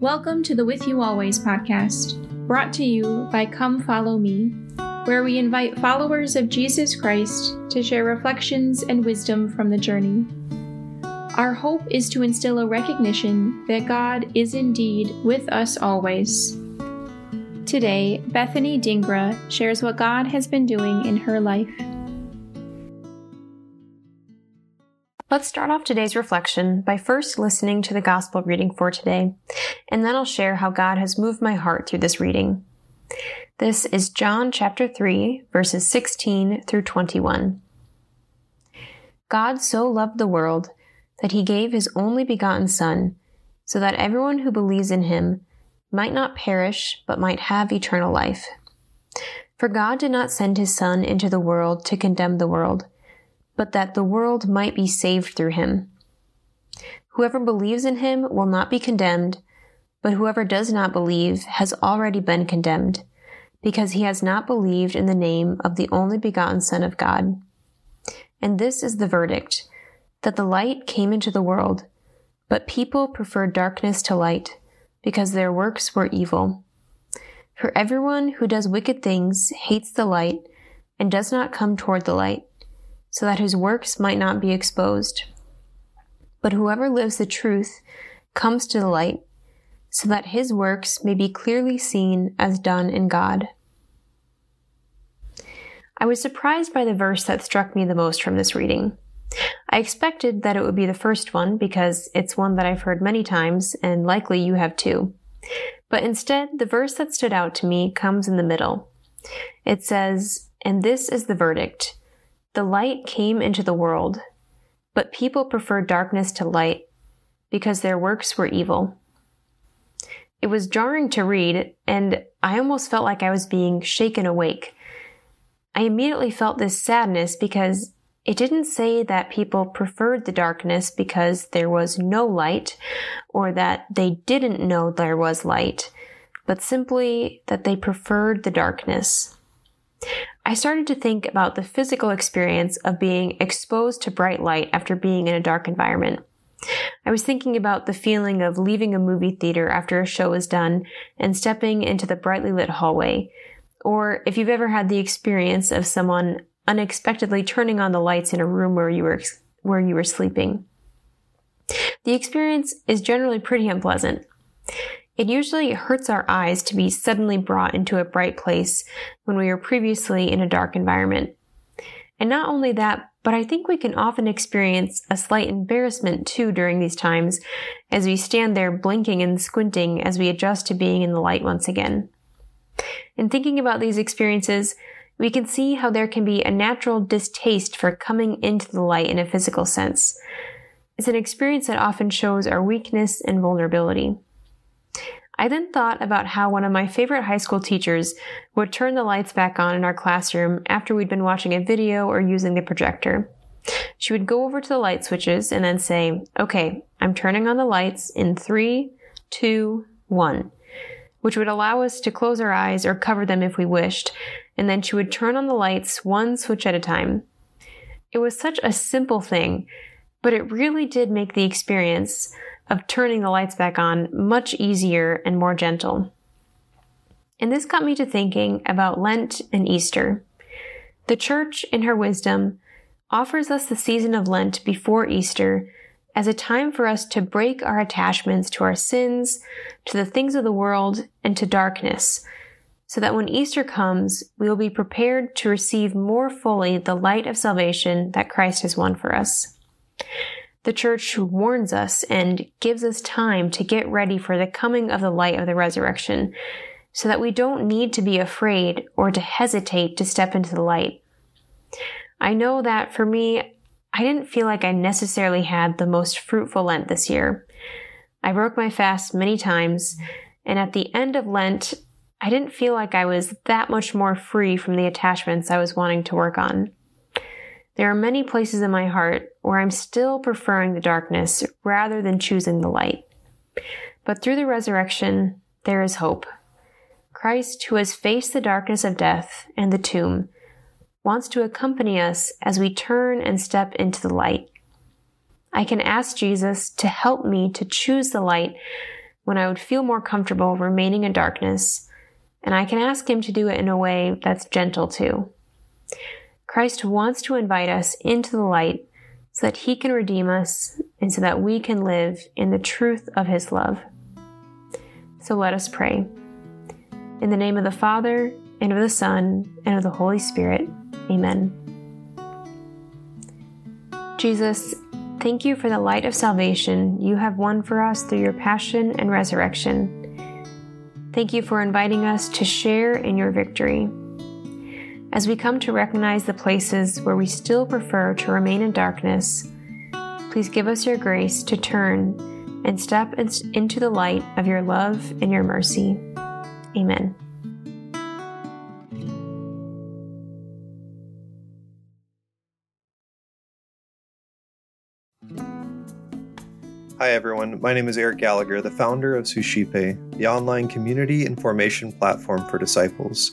Welcome to the With You Always podcast, brought to you by Come Follow Me, where we invite followers of Jesus Christ to share reflections and wisdom from the journey. Our hope is to instill a recognition that God is indeed with us always. Today, Bethany Dingra shares what God has been doing in her life. Let's start off today's reflection by first listening to the gospel reading for today, and then I'll share how God has moved my heart through this reading. This is John chapter 3, verses 16 through 21. God so loved the world that he gave his only begotten Son, so that everyone who believes in him might not perish, but might have eternal life. For God did not send his Son into the world to condemn the world but that the world might be saved through him. Whoever believes in him will not be condemned, but whoever does not believe has already been condemned, because he has not believed in the name of the only begotten Son of God. And this is the verdict that the light came into the world, but people preferred darkness to light, because their works were evil. For everyone who does wicked things hates the light and does not come toward the light so that his works might not be exposed. But whoever lives the truth comes to the light, so that his works may be clearly seen as done in God. I was surprised by the verse that struck me the most from this reading. I expected that it would be the first one because it's one that I've heard many times and likely you have too. But instead, the verse that stood out to me comes in the middle. It says, And this is the verdict. The light came into the world, but people preferred darkness to light because their works were evil. It was jarring to read, and I almost felt like I was being shaken awake. I immediately felt this sadness because it didn't say that people preferred the darkness because there was no light or that they didn't know there was light, but simply that they preferred the darkness. I started to think about the physical experience of being exposed to bright light after being in a dark environment. I was thinking about the feeling of leaving a movie theater after a show is done and stepping into the brightly lit hallway. Or if you've ever had the experience of someone unexpectedly turning on the lights in a room where you were, where you were sleeping. The experience is generally pretty unpleasant. It usually hurts our eyes to be suddenly brought into a bright place when we were previously in a dark environment. And not only that, but I think we can often experience a slight embarrassment too during these times as we stand there blinking and squinting as we adjust to being in the light once again. In thinking about these experiences, we can see how there can be a natural distaste for coming into the light in a physical sense. It's an experience that often shows our weakness and vulnerability. I then thought about how one of my favorite high school teachers would turn the lights back on in our classroom after we'd been watching a video or using the projector. She would go over to the light switches and then say, Okay, I'm turning on the lights in three, two, one, which would allow us to close our eyes or cover them if we wished, and then she would turn on the lights one switch at a time. It was such a simple thing, but it really did make the experience of turning the lights back on much easier and more gentle. And this got me to thinking about Lent and Easter. The church, in her wisdom, offers us the season of Lent before Easter as a time for us to break our attachments to our sins, to the things of the world, and to darkness, so that when Easter comes, we will be prepared to receive more fully the light of salvation that Christ has won for us. The church warns us and gives us time to get ready for the coming of the light of the resurrection so that we don't need to be afraid or to hesitate to step into the light. I know that for me, I didn't feel like I necessarily had the most fruitful Lent this year. I broke my fast many times, and at the end of Lent, I didn't feel like I was that much more free from the attachments I was wanting to work on. There are many places in my heart where I'm still preferring the darkness rather than choosing the light. But through the resurrection, there is hope. Christ, who has faced the darkness of death and the tomb, wants to accompany us as we turn and step into the light. I can ask Jesus to help me to choose the light when I would feel more comfortable remaining in darkness, and I can ask Him to do it in a way that's gentle too. Christ wants to invite us into the light so that He can redeem us and so that we can live in the truth of His love. So let us pray. In the name of the Father, and of the Son, and of the Holy Spirit. Amen. Jesus, thank you for the light of salvation you have won for us through your passion and resurrection. Thank you for inviting us to share in your victory. As we come to recognize the places where we still prefer to remain in darkness, please give us your grace to turn and step into the light of your love and your mercy. Amen. Hi, everyone. My name is Eric Gallagher, the founder of Suscipe, the online community and formation platform for disciples.